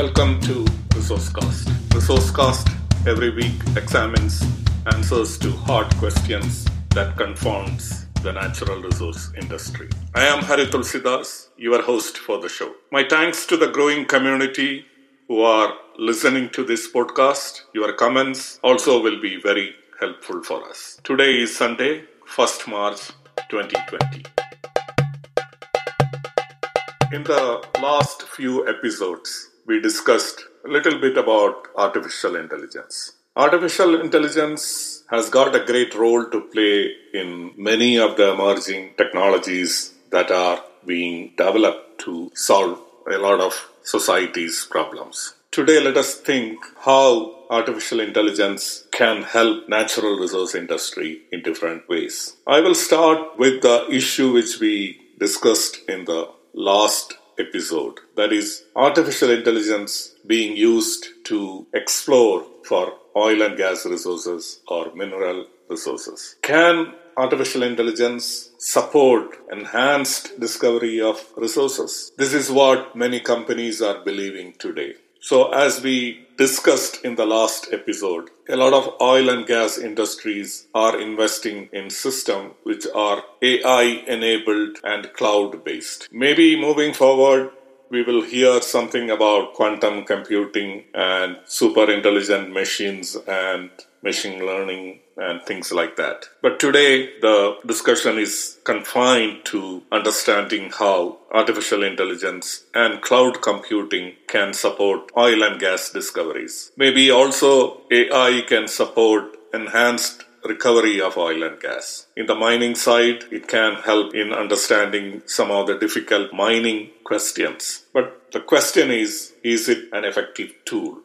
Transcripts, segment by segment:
Welcome to Resourcecast. Resourcecast every week examines answers to hard questions that confounds the natural resource industry. I am Hari Tulsidas, your host for the show. My thanks to the growing community who are listening to this podcast. Your comments also will be very helpful for us. Today is Sunday, 1st March 2020. In the last few episodes, we discussed a little bit about artificial intelligence. Artificial intelligence has got a great role to play in many of the emerging technologies that are being developed to solve a lot of society's problems. Today, let us think how artificial intelligence can help natural resource industry in different ways. I will start with the issue which we discussed in the last episode that is artificial intelligence being used to explore for oil and gas resources or mineral resources. Can artificial intelligence support enhanced discovery of resources? This is what many companies are believing today. So, as we discussed in the last episode, a lot of oil and gas industries are investing in systems which are AI enabled and cloud based. Maybe moving forward, we will hear something about quantum computing and super intelligent machines and machine learning and things like that. But today, the discussion is confined to understanding how artificial intelligence and cloud computing can support oil and gas discoveries. Maybe also AI can support enhanced recovery of oil and gas. In the mining side, it can help in understanding some of the difficult mining questions. But the question is, is it an effective tool?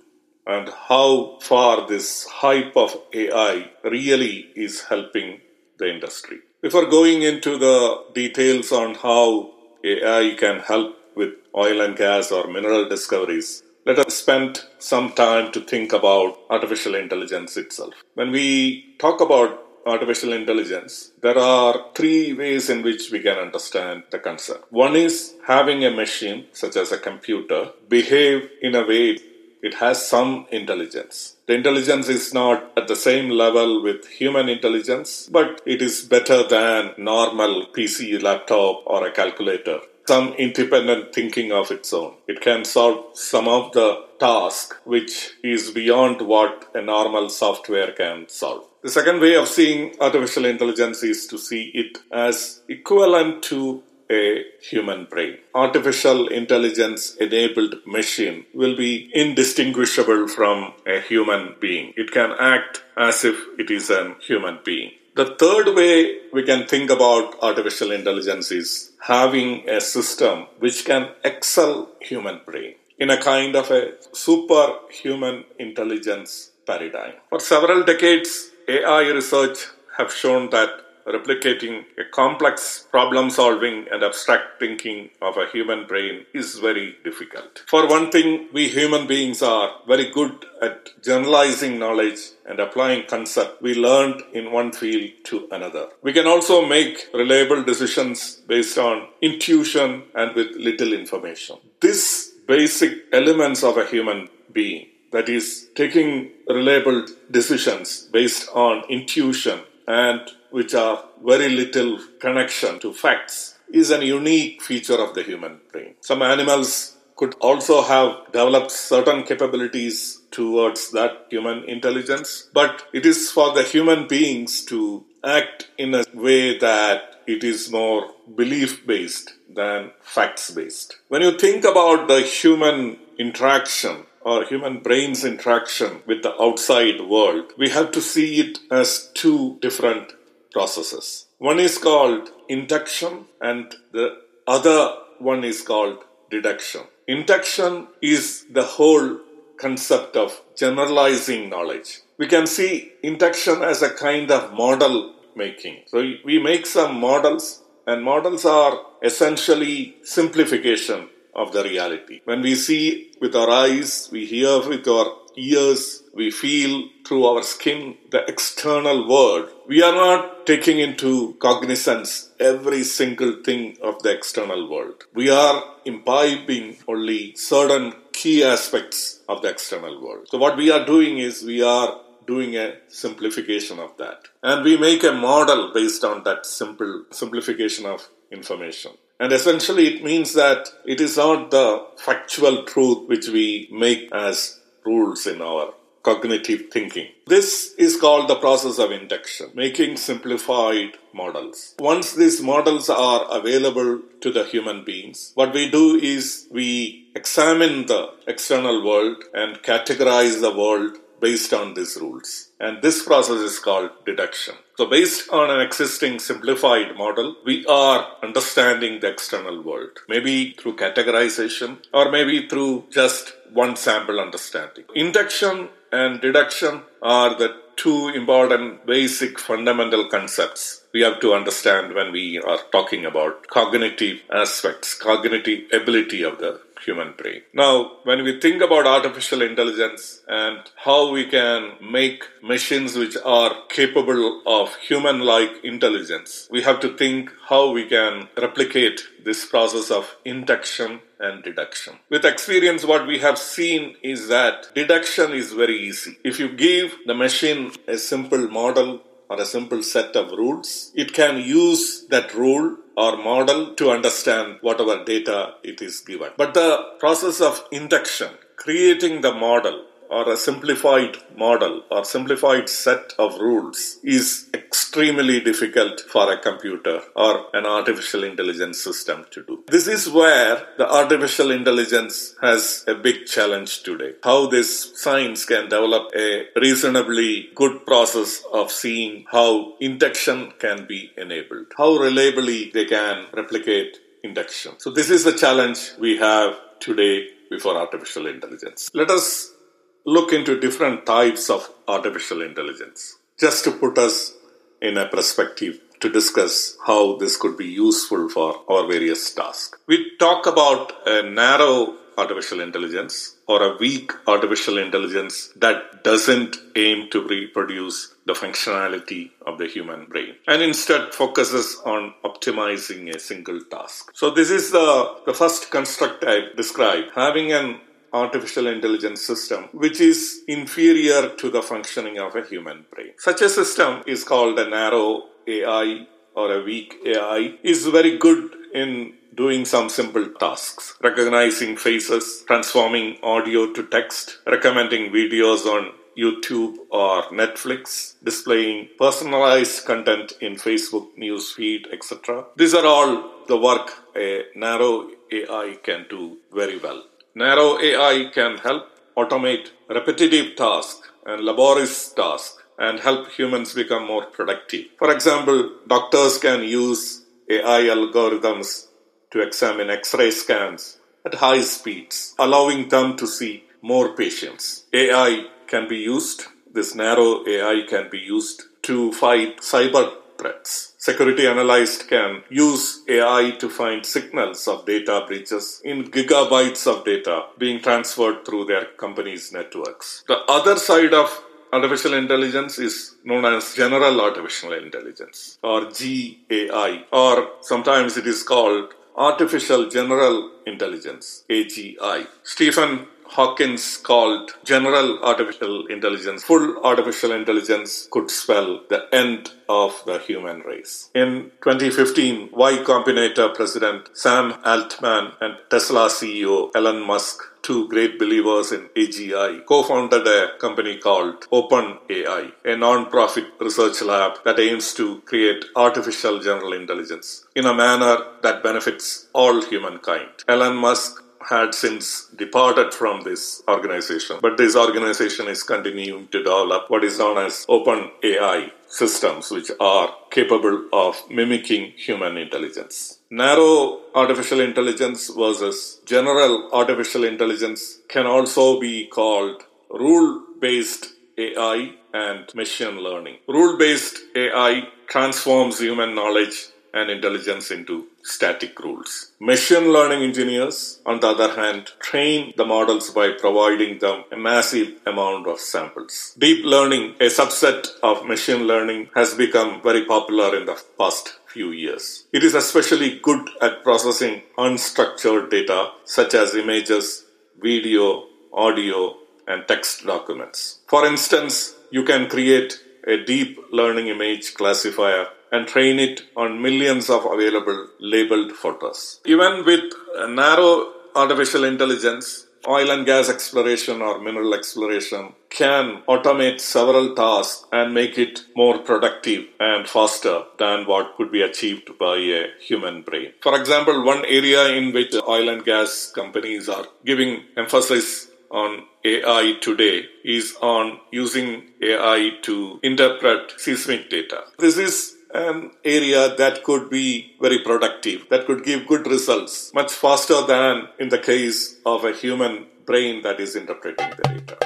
and how far this hype of AI really is helping the industry. Before going into the details on how AI can help with oil and gas or mineral discoveries, let us spend some time to think about artificial intelligence itself. When we talk about artificial intelligence, there are three ways in which we can understand the concept. One is having a machine, such as a computer, behave in a way it has some intelligence. The intelligence is not at the same level with human intelligence, but it is better than normal PC, laptop, or a calculator. Some independent thinking of its own. It can solve some of the task which is beyond what a normal software can solve. The second way of seeing artificial intelligence is to see it as equivalent to a human brain. Artificial intelligence enabled machine will be indistinguishable from a human being. It can act as if it is a human being. The third way we can think about artificial intelligence is having a system which can excel human brain in a kind of a superhuman intelligence paradigm. For several decades, AI research have shown that replicating a complex problem solving and abstract thinking of a human brain is very difficult. For one thing, we human beings are very good at generalizing knowledge and applying concept we learned in one field to another. We can also make reliable decisions based on intuition and with little information. This basic elements of a human being that is taking reliable decisions based on intuition and which are very little connection to facts is a unique feature of the human brain. Some animals could also have developed certain capabilities towards that human intelligence, but it is for the human beings to act in a way that it is more belief based than facts based. When you think about the human interaction or human brain's interaction with the outside world, we have to see it as two different processes. One is called induction and the other one is called deduction. Induction is the whole concept of generalizing knowledge. We can see induction as a kind of model making. So we make some models and models are essentially simplification of the reality. When we see with our eyes, we hear with our ears, we feel through our skin the external world. We are not taking into cognizance every single thing of the external world. We are imbibing only certain key aspects of the external world. So what we are doing is we are doing a simplification of that. And we make a model based on that simple simplification of information. And essentially, it means that it is not the factual truth which we make as rules in our cognitive thinking. This is called the process of induction, making simplified models. Once these models are available to the human beings, what we do is we examine the external world and categorize the world based on these rules. And this process is called deduction. So, based on an existing simplified model, we are understanding the external world, maybe through categorization or maybe through just one sample understanding. Induction and deduction are the two important basic fundamental concepts we have to understand when we are talking about cognitive aspects, cognitive ability of the human brain. Now, when we think about artificial intelligence and how we can make machines which are capable of human like intelligence, we have to think how we can replicate this process of induction and deduction. With experience, what we have seen is that deduction is very easy. If you give the machine a simple model or a simple set of rules, it can use that rule or model to understand whatever data it is given. But the process of induction, creating the model, or a simplified model or simplified set of rules is extremely difficult for a computer or an artificial intelligence system to do. This is where the artificial intelligence has a big challenge today. How this science can develop a reasonably good process of seeing how induction can be enabled, how reliably they can replicate induction. So this is the challenge we have today before artificial intelligence. Let us look into different types of artificial intelligence just to put us in a perspective to discuss how this could be useful for our various tasks. We talk about a narrow artificial intelligence or a weak artificial intelligence that doesn't aim to reproduce the functionality of the human brain and instead focuses on optimizing a single task. So this is the, the first construct I described. Having an artificial intelligence system which is inferior to the functioning of a human brain. Such a system is called a narrow AI or a weak AI is very good in doing some simple tasks, recognizing faces, transforming audio to text, recommending videos on YouTube or Netflix, displaying personalized content in Facebook newsfeed, etc. These are all the work a narrow AI can do very well. Narrow AI can help automate repetitive tasks and laborious tasks and help humans become more productive. For example, doctors can use AI algorithms to examine X ray scans at high speeds, allowing them to see more patients. AI can be used, this narrow AI can be used to fight cyber threats. Security analysts can use AI to find signals of data breaches in gigabytes of data being transferred through their company's networks. The other side of artificial intelligence is known as general artificial intelligence or GAI, or sometimes it is called artificial general intelligence, AGI. Stephen Hawkins called general artificial intelligence, full artificial intelligence could spell the end of the human race. In 2015, Y Combinator president Sam Altman and Tesla CEO Elon Musk two great believers in AGI, co-founded a company called OpenAI, a non-profit research lab that aims to create artificial general intelligence in a manner that benefits all humankind. Elon Musk had since departed from this organization, but this organization is continuing to develop what is known as open AI systems, which are capable of mimicking human intelligence. Narrow artificial intelligence versus general artificial intelligence can also be called rule based AI and machine learning. Rule based AI transforms human knowledge and intelligence into static rules. Machine learning engineers, on the other hand, train the models by providing them a massive amount of samples. Deep learning, a subset of machine learning, has become very popular in the past few years. It is especially good at processing unstructured data such as images, video, audio, and text documents. For instance, you can create a deep learning image classifier and train it on millions of available labeled photos. Even with narrow artificial intelligence, oil and gas exploration or mineral exploration can automate several tasks and make it more productive and faster than what could be achieved by a human brain. For example, one area in which oil and gas companies are giving emphasis on AI today is on using AI to interpret seismic data. This is an area that could be very productive, that could give good results much faster than in the case of a human brain that is interpreting the data.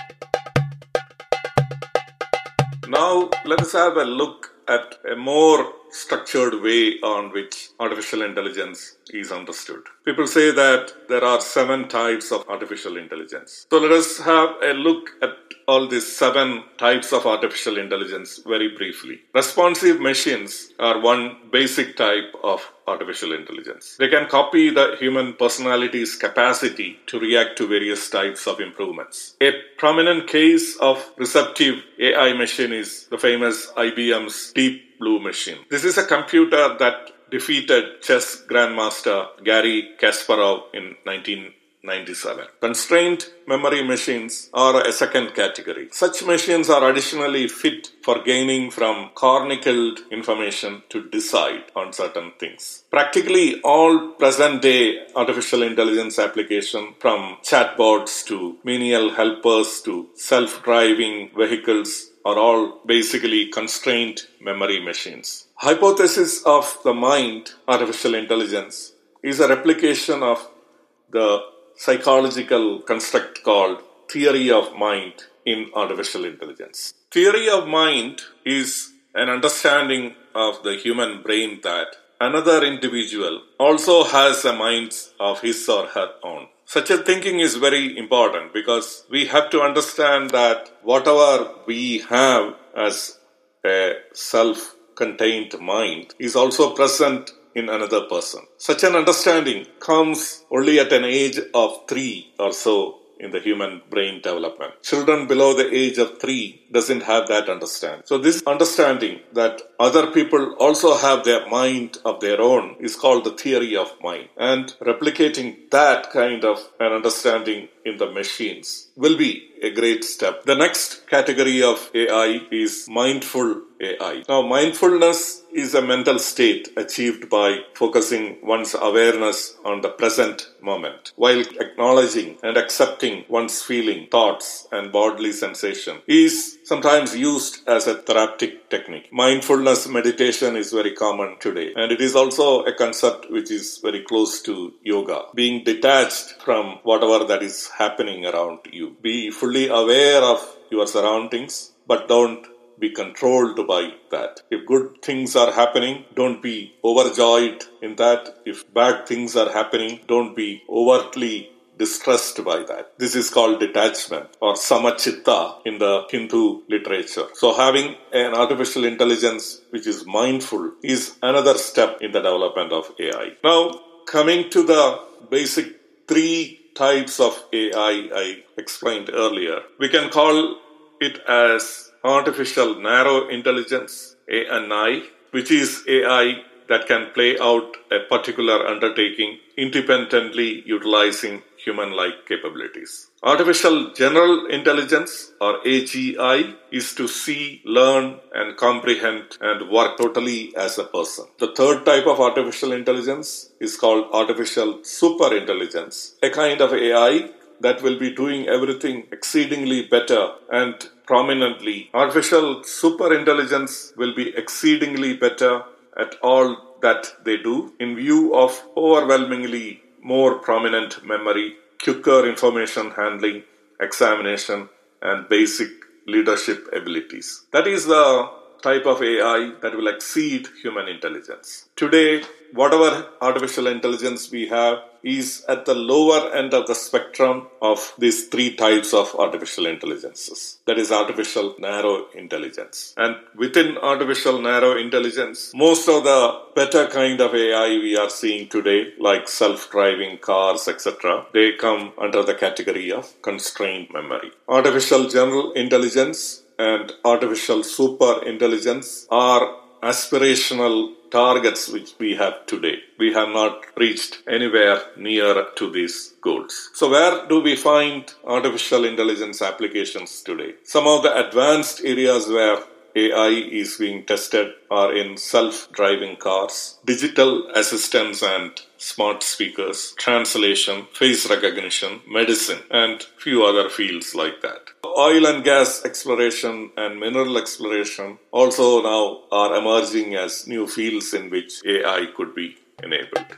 Now, let us have a look at a more structured way on which artificial intelligence is understood. People say that there are seven types of artificial intelligence. So let us have a look at all these seven types of artificial intelligence very briefly. Responsive machines are one basic type of artificial intelligence. They can copy the human personality's capacity to react to various types of improvements. A prominent case of receptive AI machine is the famous IBM's Deep Blue machine. This is a computer that defeated chess grandmaster Garry Kasparov in 1997. Constraint memory machines are a second category. Such machines are additionally fit for gaining from chronicled information to decide on certain things. Practically all present day artificial intelligence application from chatbots to menial helpers to self-driving vehicles are all basically constrained memory machines. Hypothesis of the mind, artificial intelligence, is a replication of the psychological construct called theory of mind in artificial intelligence. Theory of mind is an understanding of the human brain that another individual also has a mind of his or her own. Such a thinking is very important because we have to understand that whatever we have as a self contained mind is also present in another person. Such an understanding comes only at an age of three or so in the human brain development. Children below the age of three doesn't have that understanding. So this understanding that other people also have their mind of their own is called the theory of mind. And replicating that kind of an understanding in the machines will be a great step. The next category of AI is mindful AI. Now, mindfulness is a mental state achieved by focusing one's awareness on the present moment while acknowledging and accepting one's feeling, thoughts, and bodily sensation is sometimes used as a therapeutic technique. Mindfulness meditation is very common today, and it is also a concept which is very close to yoga. Being detached from whatever that is happening around you. Be fully aware of your surroundings, but don't be controlled by that. If good things are happening, don't be overjoyed in that. If bad things are happening, don't be overtly distressed by that. This is called detachment or samachitta in the Hindu literature. So having an artificial intelligence which is mindful is another step in the development of AI. Now, coming to the basic three types of AI I explained earlier, we can call it as artificial narrow intelligence, ANI, which is AI that can play out a particular undertaking independently utilizing human like capabilities. Artificial General Intelligence or AGI is to see, learn, and comprehend and work totally as a person. The third type of artificial intelligence is called Artificial Super Intelligence, a kind of AI that will be doing everything exceedingly better and prominently. Artificial super intelligence will be exceedingly better at all that they do in view of overwhelmingly more prominent memory, quicker information handling, examination, and basic leadership abilities. That is the type of AI that will exceed human intelligence. Today, whatever artificial intelligence we have is at the lower end of the spectrum of these three types of artificial intelligences. That is artificial narrow intelligence. And within artificial narrow intelligence, most of the better kind of AI we are seeing today, like self-driving cars, etc., they come under the category of constrained memory. Artificial general intelligence and artificial super intelligence are aspirational targets which we have today. We have not reached anywhere near to these goals. So, where do we find artificial intelligence applications today? Some of the advanced areas where AI is being tested are in self driving cars, digital assistants and smart speakers, translation, face recognition, medicine, and few other fields like that. Oil and gas exploration and mineral exploration also now are emerging as new fields in which AI could be enabled.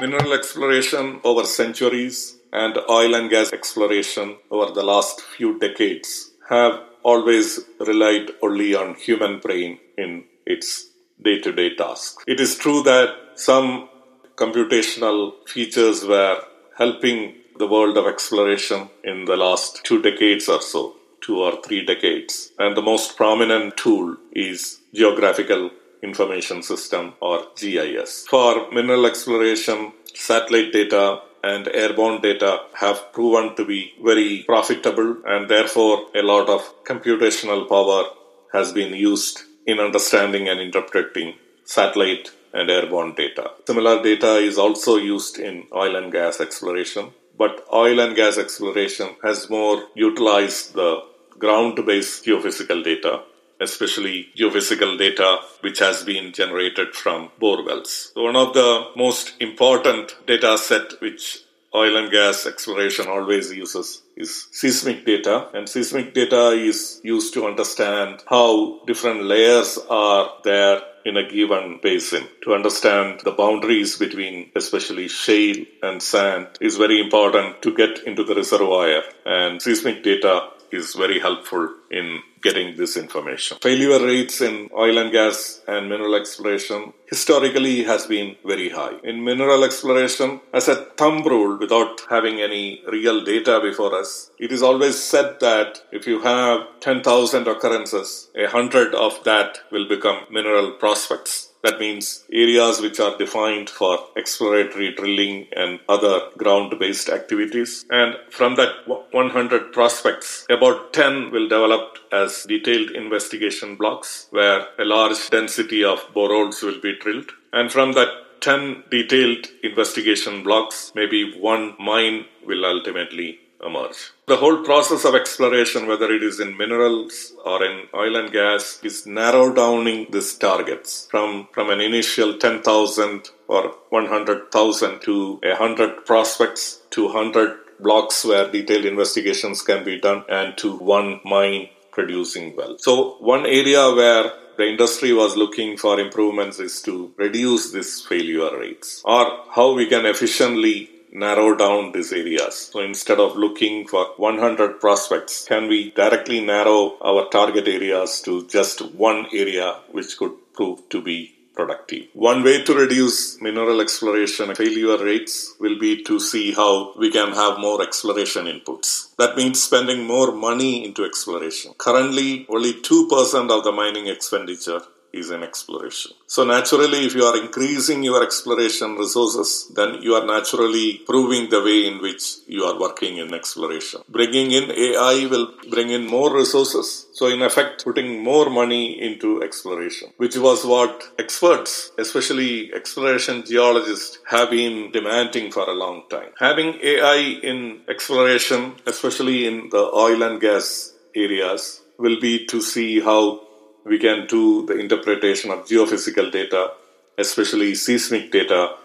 Mineral exploration over centuries and oil and gas exploration over the last few decades have always relied only on human brain in its day-to-day tasks. It is true that some computational features were helping the world of exploration in the last two decades or so, two or three decades. And the most prominent tool is geographical information system or GIS. For mineral exploration, satellite data and airborne data have proven to be very profitable and therefore a lot of computational power has been used in understanding and interpreting satellite and airborne data. Similar data is also used in oil and gas exploration, but oil and gas exploration has more utilized the ground based geophysical data especially geophysical data which has been generated from bore wells. So one of the most important data set which oil and gas exploration always uses is seismic data and seismic data is used to understand how different layers are there in a given basin. To understand the boundaries between especially shale and sand is very important to get into the reservoir and seismic data is very helpful in getting this information. Failure rates in oil and gas and mineral exploration historically has been very high. In mineral exploration, as a thumb rule, without having any real data before us, it is always said that if you have 10,000 occurrences, a hundred of that will become mineral prospects. That means areas which are defined for exploratory drilling and other ground based activities. And from that 100 prospects, about 10 will develop as detailed investigation blocks where a large density of boreholes will be drilled. And from that 10 detailed investigation blocks, maybe one mine will ultimately emerge. The whole process of exploration, whether it is in minerals or in oil and gas, is narrow downing these targets from, from an initial 10,000 or 100,000 to 100 prospects to 100 blocks where detailed investigations can be done and to one mine producing well. So one area where the industry was looking for improvements is to reduce these failure rates or how we can efficiently narrow down these areas. So instead of looking for 100 prospects, can we directly narrow our target areas to just one area which could prove to be productive. One way to reduce mineral exploration failure rates will be to see how we can have more exploration inputs. That means spending more money into exploration. Currently, only 2% of the mining expenditure is in exploration. So naturally, if you are increasing your exploration resources, then you are naturally proving the way in which you are working in exploration. Bringing in AI will bring in more resources. So in effect, putting more money into exploration, which was what experts, especially exploration geologists, have been demanding for a long time. Having AI in exploration, especially in the oil and gas areas, will be to see how we can do the interpretation of geophysical data, especially seismic data,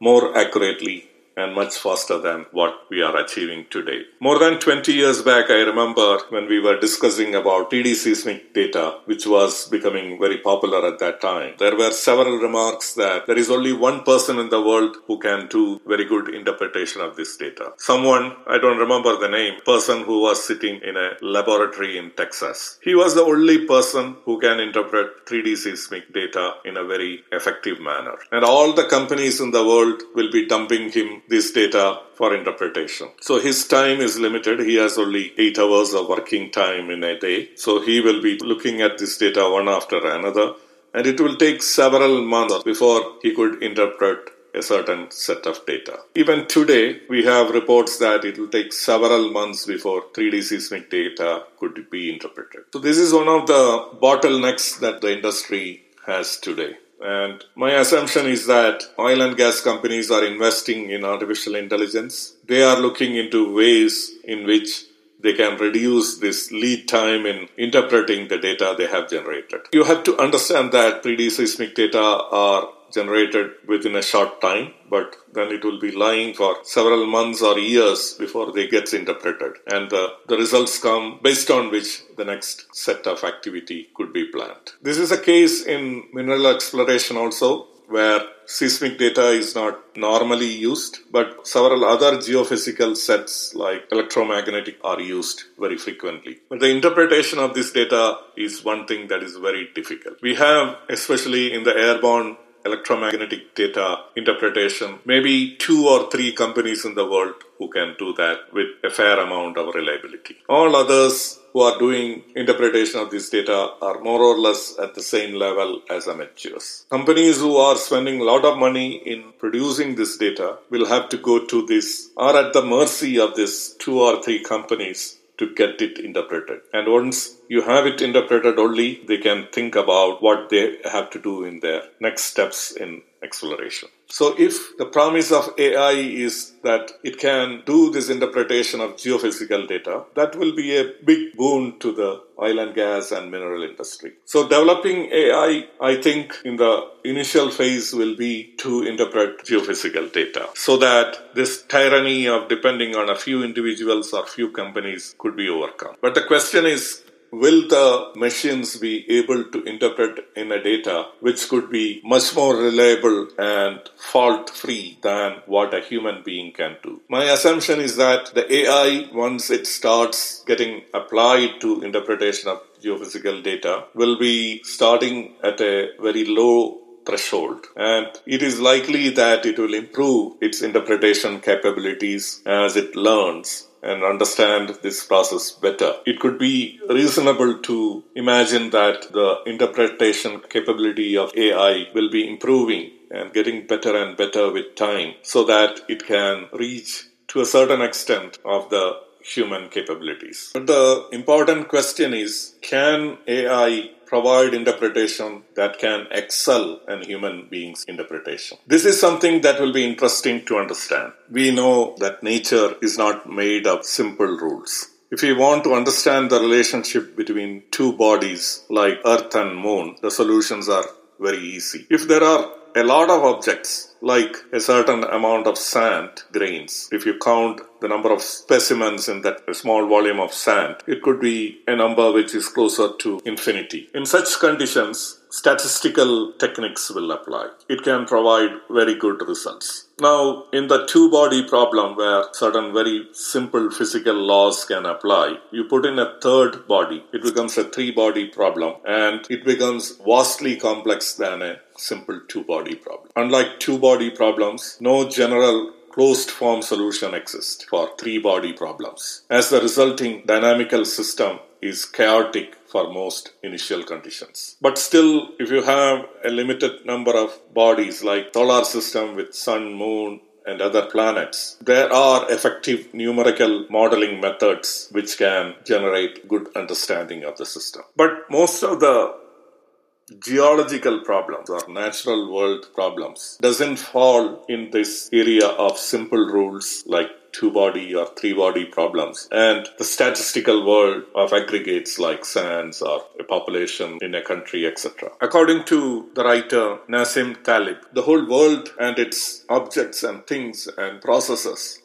more accurately and much faster than what we are achieving today. More than 20 years back, I remember when we were discussing about 3D seismic data, which was becoming very popular at that time. There were several remarks that there is only one person in the world who can do very good interpretation of this data. Someone, I don't remember the name, person who was sitting in a laboratory in Texas. He was the only person who can interpret 3D seismic data in a very effective manner. And all the companies in the world will be dumping him this data for interpretation. So his time is limited. He has only eight hours of working time in a day. So he will be looking at this data one after another. And it will take several months before he could interpret a certain set of data. Even today, we have reports that it will take several months before 3D seismic data could be interpreted. So, this is one of the bottlenecks that the industry has today. And my assumption is that oil and gas companies are investing in artificial intelligence. They are looking into ways in which they can reduce this lead time in interpreting the data they have generated. You have to understand that 3D seismic data are generated within a short time, but then it will be lying for several months or years before they get interpreted. And the, the results come based on which the next set of activity could be planned. This is a case in mineral exploration also, where seismic data is not normally used, but several other geophysical sets like electromagnetic are used very frequently. But the interpretation of this data is one thing that is very difficult. We have, especially in the airborne electromagnetic data interpretation, maybe two or three companies in the world who can do that with a fair amount of reliability. All others who are doing interpretation of this data are more or less at the same level as amateurs. Companies who are spending a lot of money in producing this data will have to go to this, are at the mercy of these two or three companies to get it interpreted. And once you have it interpreted only, they can think about what they have to do in their next steps in exploration. So, if the promise of AI is that it can do this interpretation of geophysical data, that will be a big boon to the oil and gas and mineral industry. So, developing AI, I think, in the initial phase will be to interpret geophysical data so that this tyranny of depending on a few individuals or few companies could be overcome. But the question is will the machines be able to interpret in a data which could be much more reliable and fault free than what a human being can do? My assumption is that the AI, once it starts getting applied to interpretation of geophysical data, will be starting at a very low threshold. And it is likely that it will improve its interpretation capabilities as it learns and understand this process better. It could be reasonable to imagine that the interpretation capability of AI will be improving and getting better and better with time so that it can reach to a certain extent of the human capabilities. But the important question is can AI provide interpretation that can excel in human beings' interpretation. This is something that will be interesting to understand. We know that nature is not made of simple rules. If we want to understand the relationship between two bodies like Earth and Moon, the solutions are very easy. If there are a lot of objects, like a certain amount of sand grains, if you count the number of specimens in that small volume of sand, it could be a number which is closer to infinity. In such conditions, statistical techniques will apply. It can provide very good results. Now, in the two body problem where certain very simple physical laws can apply, you put in a third body, it becomes a three body problem and it becomes vastly complex than a simple two body problem. Unlike two body problems, no general closed form solution exists for three body problems, as the resulting dynamical system is chaotic for most initial conditions. But still, if you have a limited number of bodies like solar system with sun, moon, and other planets, there are effective numerical modeling methods which can generate good understanding of the system. But most of the geological problems or natural world problems doesn't fall in this area of simple rules like two body or three body problems and the statistical world of aggregates like sands or a population in a country, etc. According to the writer Nassim Taleb, the whole world and its objects and things and processes,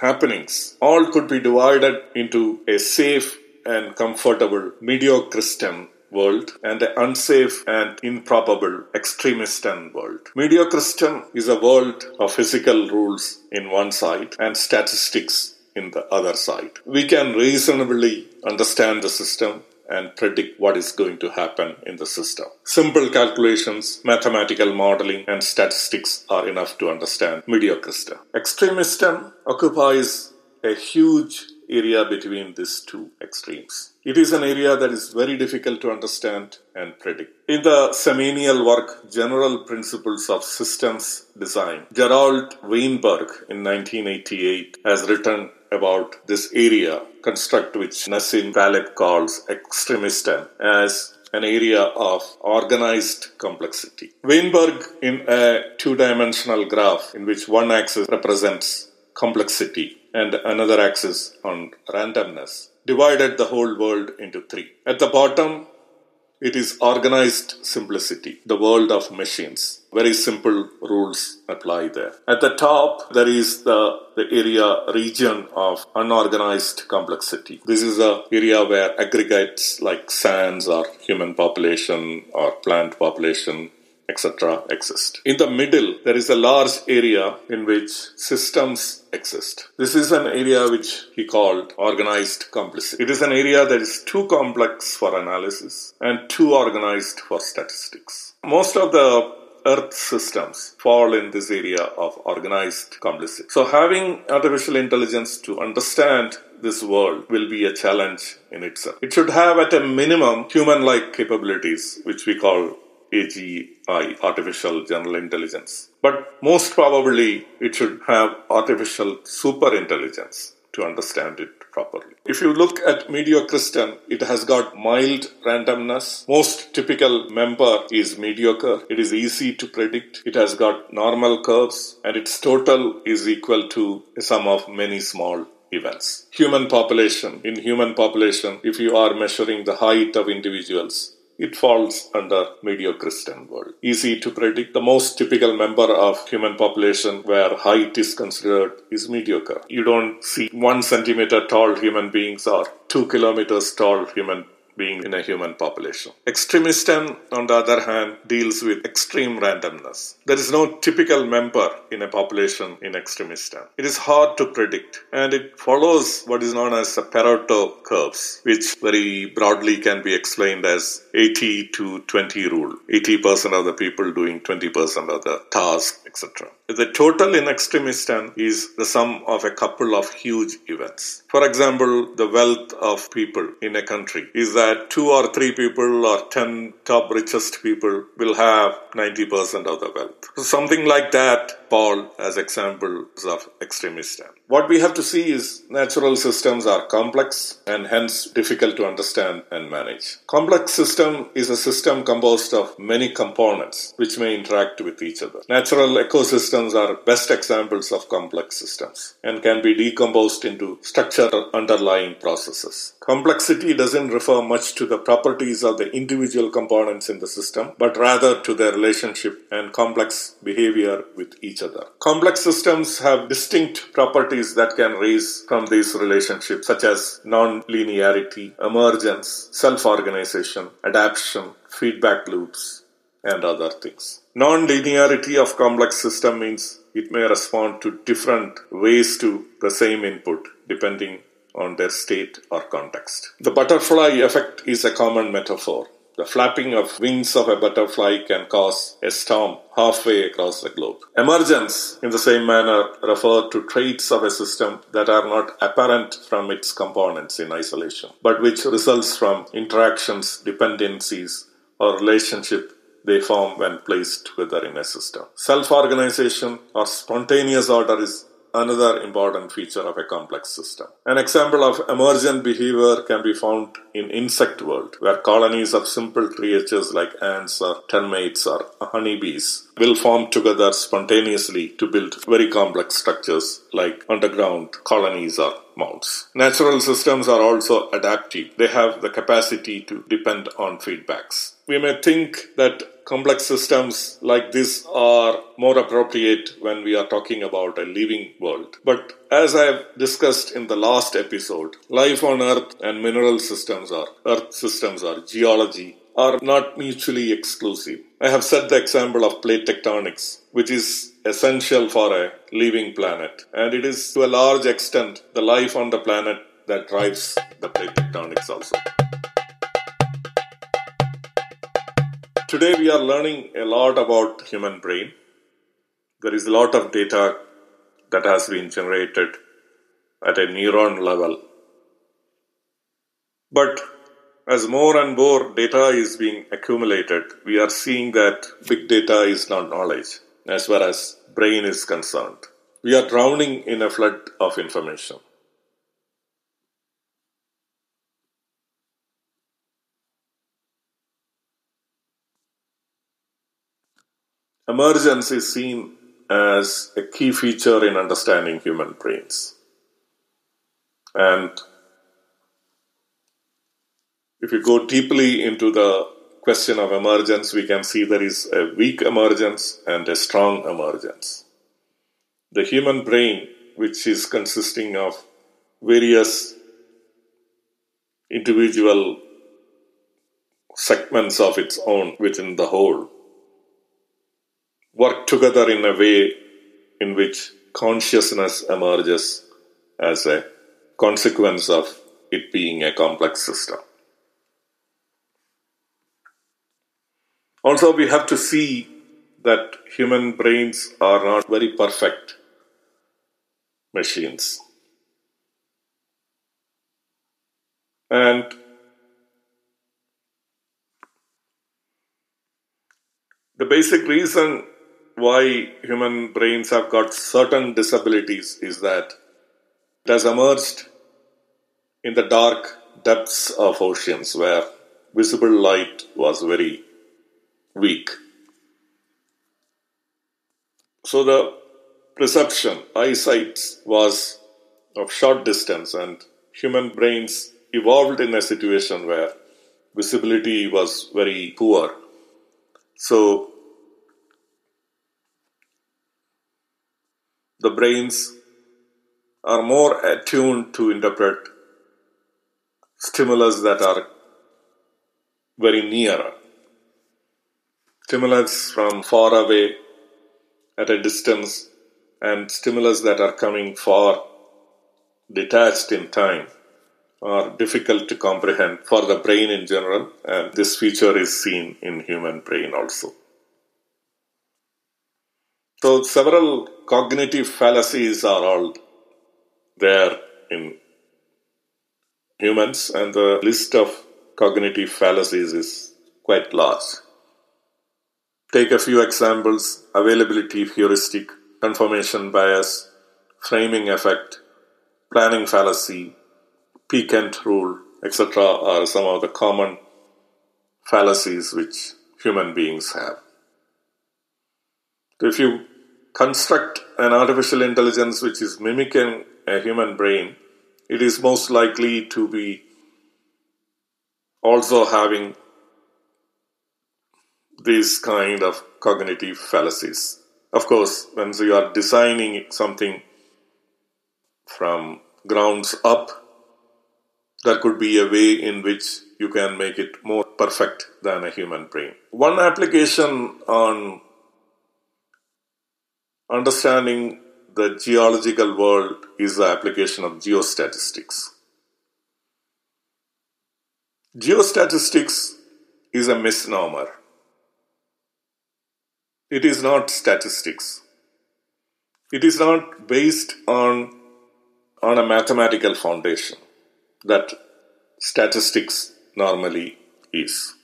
happenings, all could be divided into a safe and comfortable mediocristan world and an unsafe and improbable extremistan world. Mediocristan is a world of physical rules in one side and statistics in the other side. We can reasonably understand the system and predict what is going to happen in the system. Simple calculations, mathematical modeling, and statistics are enough to understand mediocristan. Extremistan occupies a huge area between these two extremes. It is an area that is very difficult to understand and predict. In the seminal work General Principles of Systems Design, Gerald Weinberg in 1988 has written about this area construct which Nassim Taleb calls extremistan, as an area of organized complexity. Weinberg, in a two dimensional graph in which one axis represents complexity and another axis on randomness, divided the whole world into three. At the bottom, it is organized simplicity, the world of machines. Very simple rules apply there. At the top, there is the, the area region of unorganized complexity. This is the area where aggregates like sands or human population or plant population etc., exist. In the middle, there is a large area in which systems exist. This is an area which he called organized complexity. It is an area that is too complex for analysis and too organized for statistics. Most of the Earth systems fall in this area of organized complexity. So, having artificial intelligence to understand this world will be a challenge in itself. It should have, at a minimum, human like capabilities, which we call AGI, artificial general intelligence. But most probably it should have artificial super intelligence to understand it properly. If you look at mediocristan, it has got mild randomness. Most typical member is mediocre. It is easy to predict. It has got normal curves and its total is equal to a sum of many small events. Human population. In human population, if you are measuring the height of individuals, it falls under mediocristan world. Easy to predict. The most typical member of human population where height is considered is mediocre. You don't see one centimeter tall human beings or two kilometers tall human being in a human population. Extremistan, on the other hand, deals with extreme randomness. There is no typical member in a population in extremistan. It is hard to predict and it follows what is known as the Pareto curves, which very broadly can be explained as 80 to 20 rule. 80% of the people doing 20% of the task, etc. The total in extremistan is the sum of a couple of huge events. For example, the wealth of people in a country is that two or three people or 10 top richest people will have 90% of the wealth. So something like that fall as examples of extremistan. What we have to see is natural systems are complex and hence difficult to understand and manage. Complex system is a system composed of many components which may interact with each other. Natural ecosystems are best examples of complex systems and can be decomposed into structure underlying processes. Complexity doesn't refer much to the properties of the individual components in the system, but rather to their relationship and complex behavior with each other. Complex systems have distinct properties that can raise from these relationships, such as non-linearity, emergence, self-organization, adaptation, feedback loops, and other things. Non-linearity of complex system means it may respond to different ways to the same input depending on their state or context. The butterfly effect is a common metaphor. The flapping of wings of a butterfly can cause a storm halfway across the globe. Emergence, in the same manner, refer to traits of a system that are not apparent from its components in isolation, but which results from interactions, dependencies, or relationship they form when placed together in a system. Self organization or spontaneous order is another important feature of a complex system. An example of emergent behavior can be found in insect world, where colonies of simple creatures like ants or termites or honeybees will form together spontaneously to build very complex structures like underground colonies or mounds. Natural systems are also adaptive. They have the capacity to depend on feedbacks. We may think that complex systems like this are more appropriate when we are talking about a living world. But as I have discussed in the last episode, life on Earth and mineral systems or Earth systems or geology are not mutually exclusive. I have set the example of plate tectonics, which is essential for a living planet. And it is to a large extent the life on the planet that drives the plate tectonics also. Today we are learning a lot about human brain. There is a lot of data that has been generated at a neuron level. But as more and more data is being accumulated, we are seeing that big data is not knowledge as far as brain is concerned. We are drowning in a flood of information. Emergence is seen as a key feature in understanding human brains. And if you go deeply into the question of emergence, we can see there is a weak emergence and a strong emergence. The human brain, which is consisting of various individual segments of its own within the whole, work together in a way in which consciousness emerges as a consequence of it being a complex system. Also, we have to see that human brains are not very perfect machines. And the basic reason why human brains have got certain disabilities is that it has emerged in the dark depths of oceans where visible light was very weak. So the perception, eyesight was of short distance, and human brains evolved in a situation where visibility was very poor. So the brains are more attuned to interpret stimulus that are very near. Stimulus from far away at a distance and stimulus that are coming far detached in time are difficult to comprehend for the brain in general and this feature is seen in human brain also so several cognitive fallacies are all there in humans and the list of cognitive fallacies is quite large Take a few examples availability heuristic, confirmation bias, framing effect, planning fallacy, Peak-End rule, etc., are some of the common fallacies which human beings have. If you construct an artificial intelligence which is mimicking a human brain, it is most likely to be also having these kind of cognitive fallacies. Of course, when you are designing something from grounds up, there could be a way in which you can make it more perfect than a human brain. One application on understanding the geological world is the application of geostatistics. Geostatistics is a misnomer. It is not statistics. It is not based on, on a mathematical foundation that statistics normally is.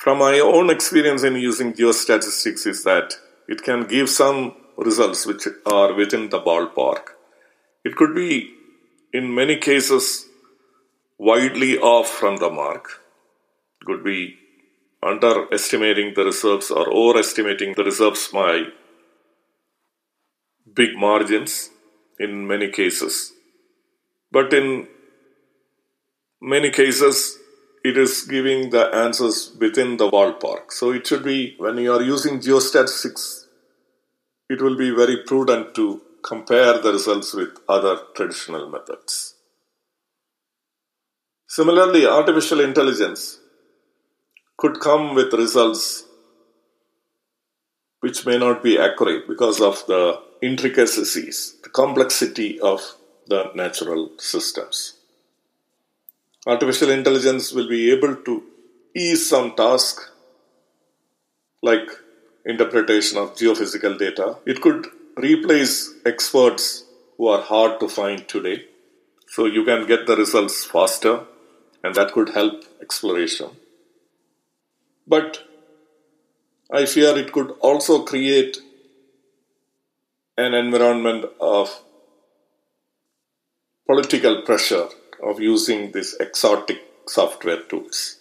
From my own experience in using geostatistics is that it can give some results which are within the ballpark. It could be, in many cases, widely off from the mark. It could be underestimating the reserves or overestimating the reserves by big margins in many cases. But in many cases, it is giving the answers within the ballpark. So it should be, when you are using geostatistics, it will be very prudent to compare the results with other traditional methods. Similarly, artificial intelligence could come with results which may not be accurate because of the intricacies, the complexity of the natural systems. Artificial intelligence will be able to ease some task like interpretation of geophysical data. It could replace experts who are hard to find today. So you can get the results faster and that could help exploration. But I fear it could also create an environment of political pressure of using these exotic software tools.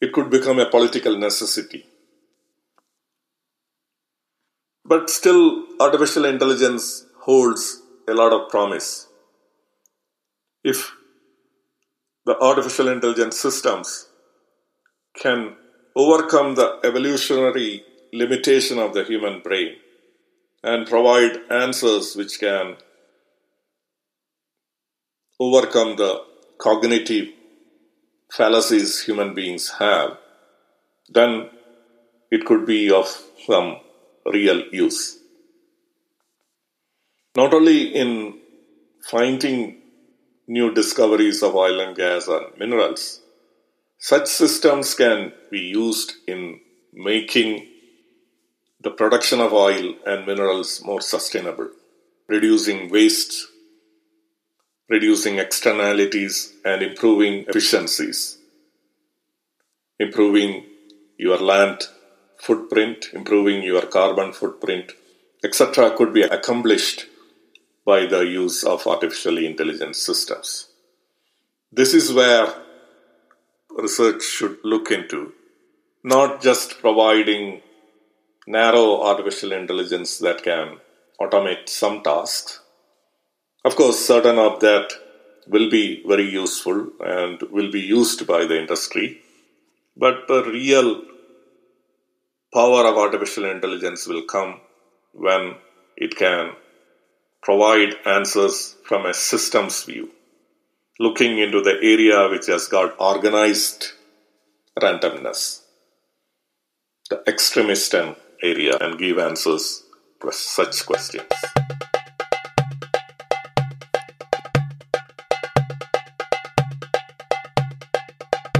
It could become a political necessity. But still, artificial intelligence holds a lot of promise. If the artificial intelligence systems can overcome the evolutionary limitation of the human brain and provide answers which can overcome the cognitive fallacies human beings have, then it could be of some real use. Not only in finding new discoveries of oil and gas and minerals, such systems can be used in making the production of oil and minerals more sustainable, reducing waste, reducing externalities, and improving efficiencies, improving your land footprint, improving your carbon footprint, etc., could be accomplished by the use of artificially intelligent systems. This is where research should look into, not just providing narrow artificial intelligence that can automate some tasks. Of course, certain of that will be very useful and will be used by the industry, but the real power of artificial intelligence will come when it can provide answers from a systems view, looking into the area which has got organized randomness, the Extremistan area, and give answers to such questions.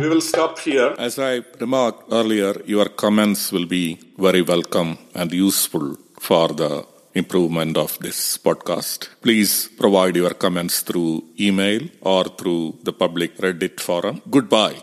We will stop here. As I remarked earlier, your comments will be very welcome and useful for the improvement of this podcast. Please provide your comments through email or through the public Reddit forum. Goodbye.